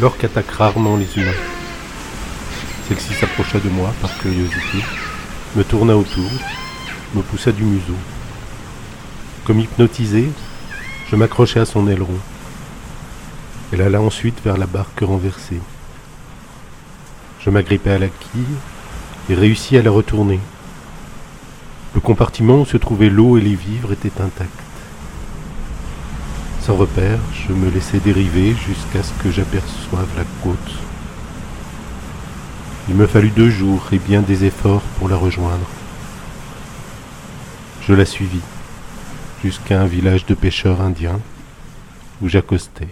L'orque attaque rarement les humains. Celle-ci s'approcha de moi par curiosité, me tourna autour, me poussa du museau. Comme hypnotisé, je m'accrochai à son aileron. Elle alla ensuite vers la barque renversée. Je m'agrippai à la quille et réussis à la retourner. Le compartiment où se trouvaient l'eau et les vivres était intact. Sans repère, je me laissai dériver jusqu'à ce que j'aperçoive la côte. Il me fallut deux jours et bien des efforts pour la rejoindre. Je la suivis jusqu'à un village de pêcheurs indiens où j'accostai.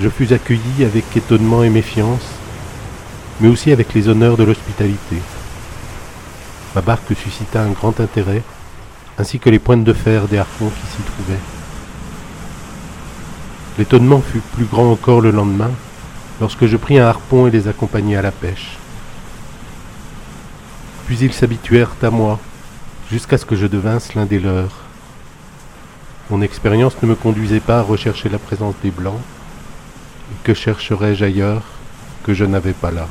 Je fus accueilli avec étonnement et méfiance, mais aussi avec les honneurs de l'hospitalité. Ma barque suscita un grand intérêt, ainsi que les pointes de fer des harpons qui s'y trouvaient. L'étonnement fut plus grand encore le lendemain, lorsque je pris un harpon et les accompagnai à la pêche. Puis ils s'habituèrent à moi, jusqu'à ce que je devinsse l'un des leurs. Mon expérience ne me conduisait pas à rechercher la présence des Blancs, que chercherais-je ailleurs que je n'avais pas là?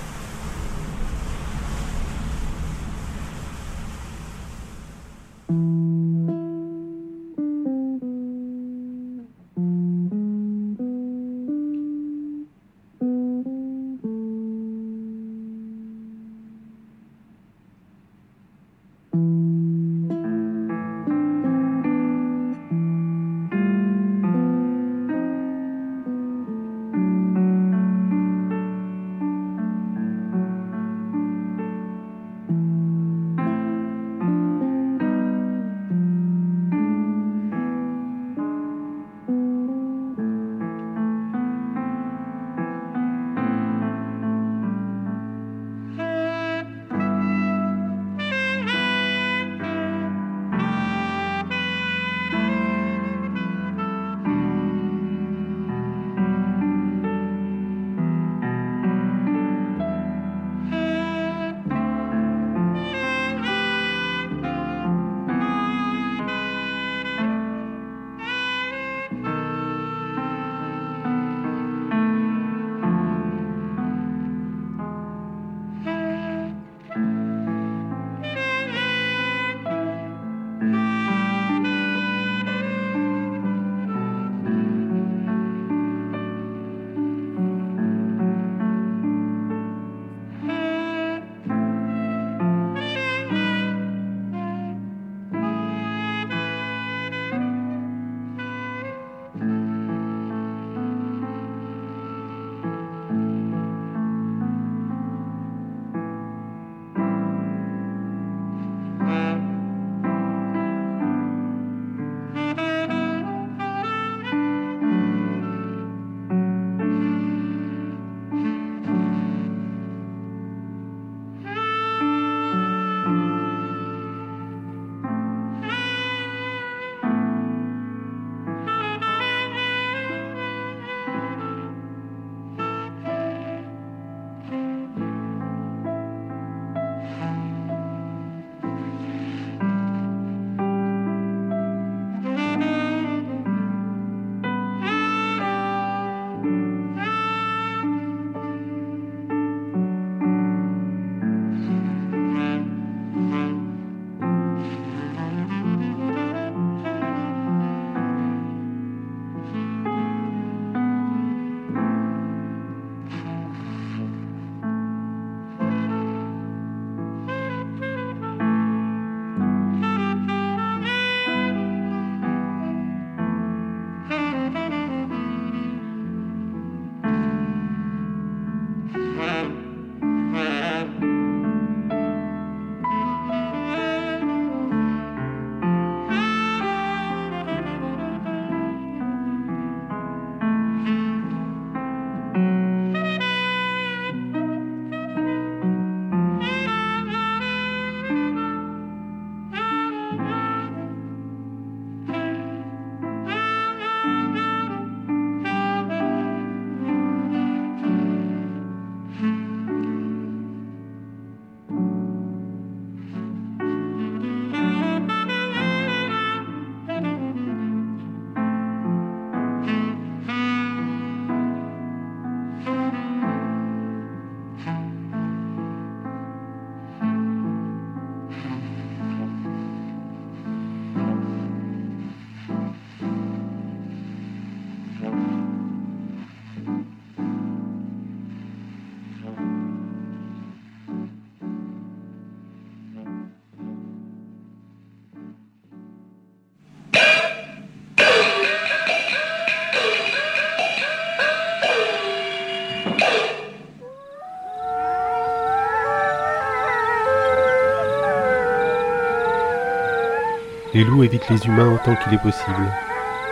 Les loups évitent les humains autant qu'il est possible,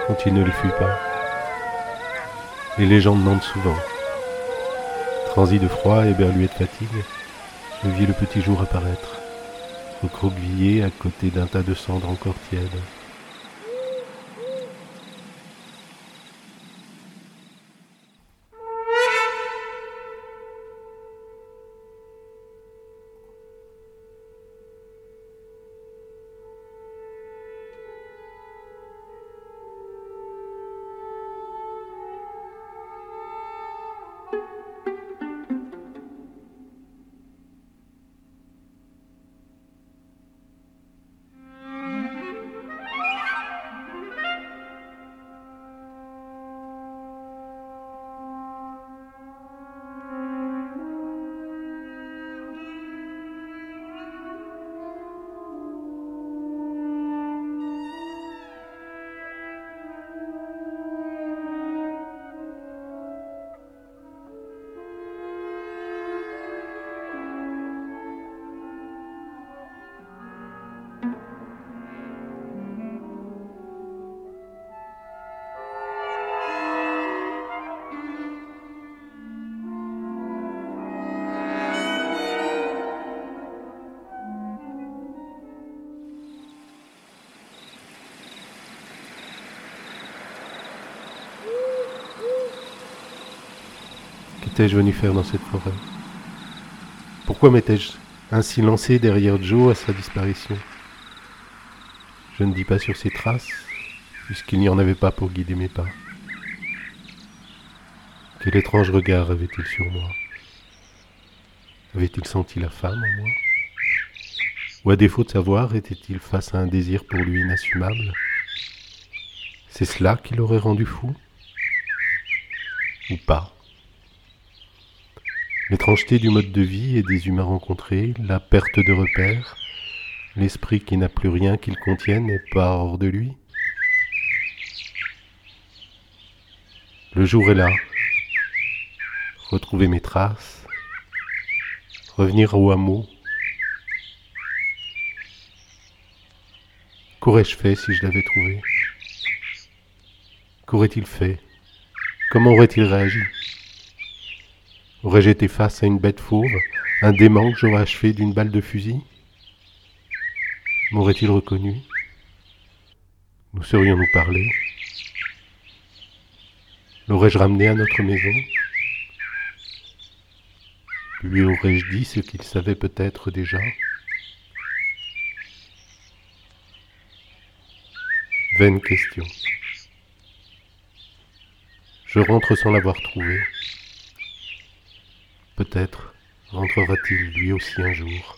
quand ils ne les fuient pas. Les légendes mentent souvent. Transi de froid, éberlué de fatigue, je vis le petit jour apparaître, recroquevillé à côté d'un tas de cendres encore tièdes. Qu'étais-je venu faire dans cette forêt? Pourquoi m'étais-je ainsi lancé derrière Joe à sa disparition? Je ne dis pas sur ses traces, puisqu'il n'y en avait pas pour guider mes pas. Quel étrange regard avait-il sur moi? Avait-il senti la femme en moi? Ou à défaut de savoir, était-il face à un désir pour lui inassumable? C'est cela qui l'aurait rendu fou? Ou pas? L'étrangeté du mode de vie et des humains rencontrés, la perte de repères, l'esprit qui n'a plus rien qu'il contienne et pas hors de lui. Le jour est là. Retrouver mes traces, revenir au hameau. Qu'aurais-je fait si je l'avais trouvé? Qu'aurait-il fait? Comment aurait-il réagi? Aurais-je été face à une bête fauve, un démon que j'aurais achevé d'une balle de fusil? M'aurait-il reconnu? Nous serions-nous parlé L'aurais-je ramené à notre maison? Lui aurais-je dit ce qu'il savait peut-être déjà? Vaine question. Je rentre sans l'avoir trouvé. Peut-être rentrera-t-il lui aussi un jour.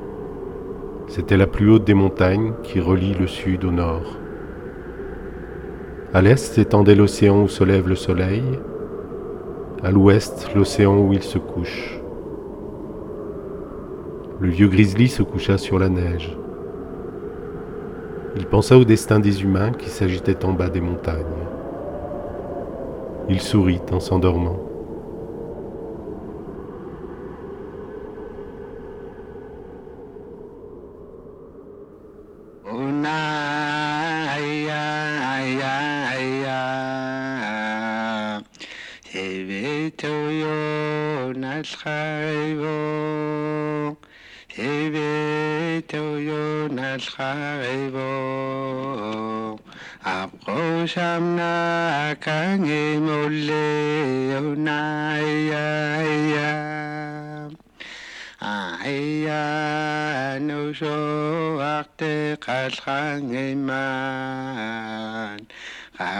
C'était la plus haute des montagnes qui relie le sud au nord. À l'est s'étendait l'océan où se lève le soleil, à l'ouest l'océan où il se couche. Le vieux grizzly se coucha sur la neige. Il pensa au destin des humains qui s'agitaient en bas des montagnes. Il sourit en s'endormant.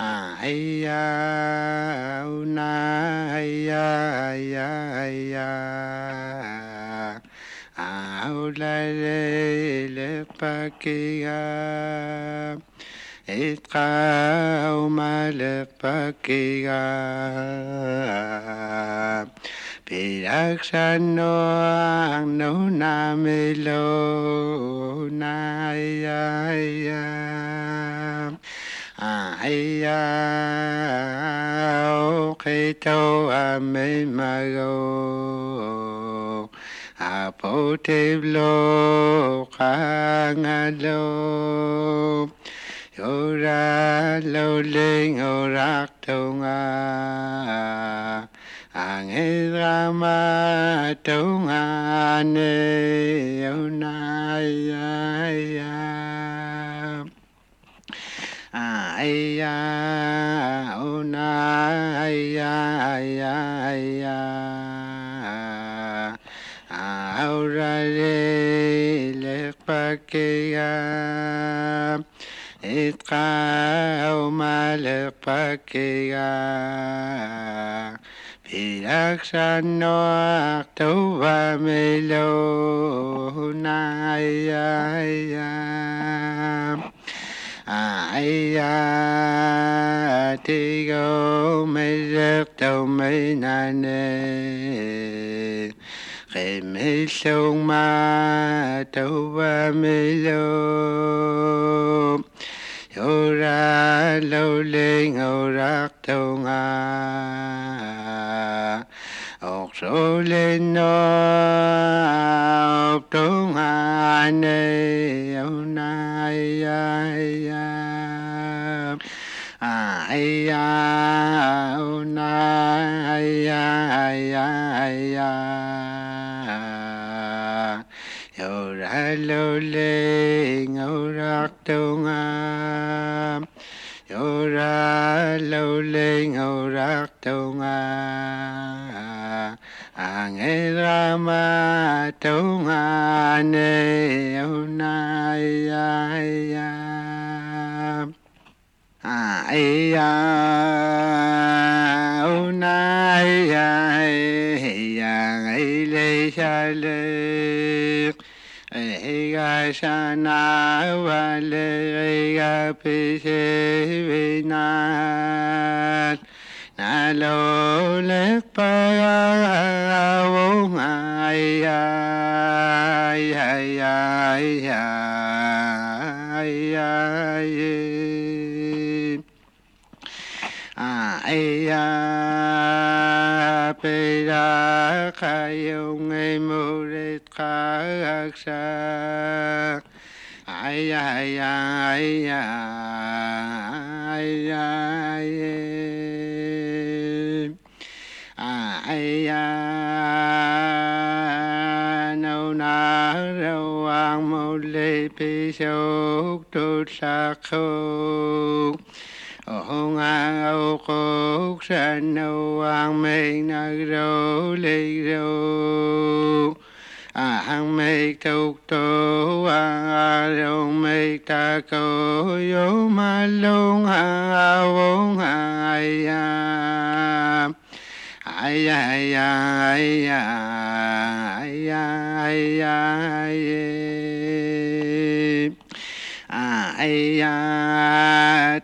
à hay ya na hay ya hay ya hay ya à la ki ya et ka ma le ki ya Pilaksano ang no na melo na ya Ahia oketo ame mago apoteblo kangalo yora loling orak tunga angirama tunga ne unaya ya una oh, ya ya ya aura re le pakeya itqa uma le pakeya Ilakshanno aktuva melo na ya ya. ai a ti go me giấc tàu me na nê. Khi me sông ma tàu ba me lô yo ra lâu lên ngầu rác tàu ngà ột sổ lên nó ột trốn hà nê hôm nay ai ai ai hôm nay ai ai ai. Ai yo ra lô lê ngô rắc trốn hà yo ra lô lê ngô rắc trốn hà ငေရမတုံငါနေယုံနာယယအေယုံနာယယငေလေရှာလေေကရှာနာဝလေကပိစေဝိနာ lo le pa wo ai ai ai ai ai ai ai ai pera kayong ay murit kaksa ay ay ay ay ay ay sâu tu sa khô ô nga ô khô sa nô an mê na rô lê rô. A hăng mê tu tu a a rô mê ta cô yô ma lung a a vô a ai a. Ai ai ai ai ai ai ai ai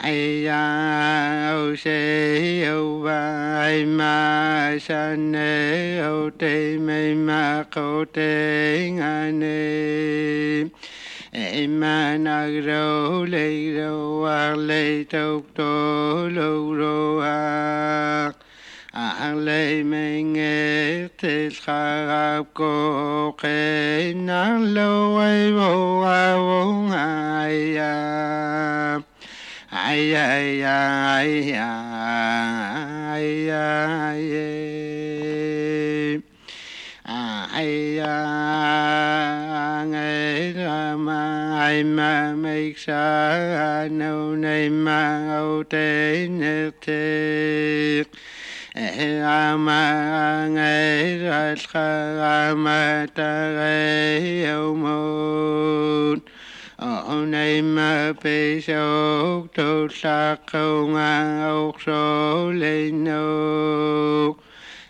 ai ya ô se ô ai ma sa ne ô te me ma cô te nga ne ma na rô lê rô a lê tốc tô lô rô a a lê me nghe te sa ga cô ke na lô, ai vô a vô ai ya ay ay ay ay ay ay ay ma ai ma make sa no name ma o te ne te ama ngai ra ma ta ai yo mo ông em bê sô tu sa câu nga ốc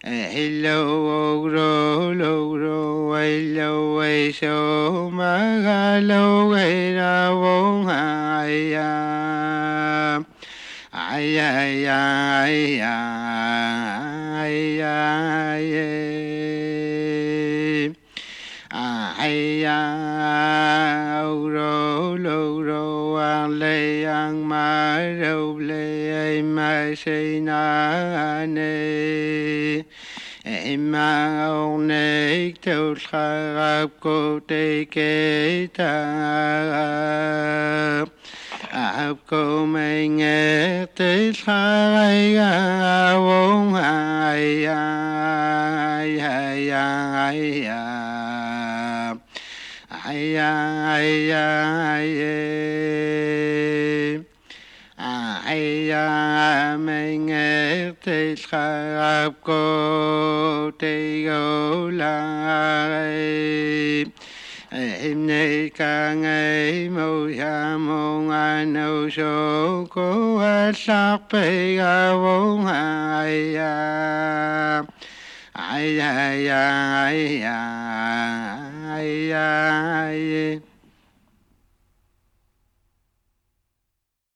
hello ốc rô lô rô ai lô ai sô ma ga lô ai ra vô ai ai ai шейнане имаорнэк тулхарапку текета апкумэнгэртэлхарайаавунгааяаяая ая ая nghe tới cô te go la em nay ca ngày mô ya mô ngà nô so cô a sắc bê ga vô ai ya ai ya ai ai ai ai ai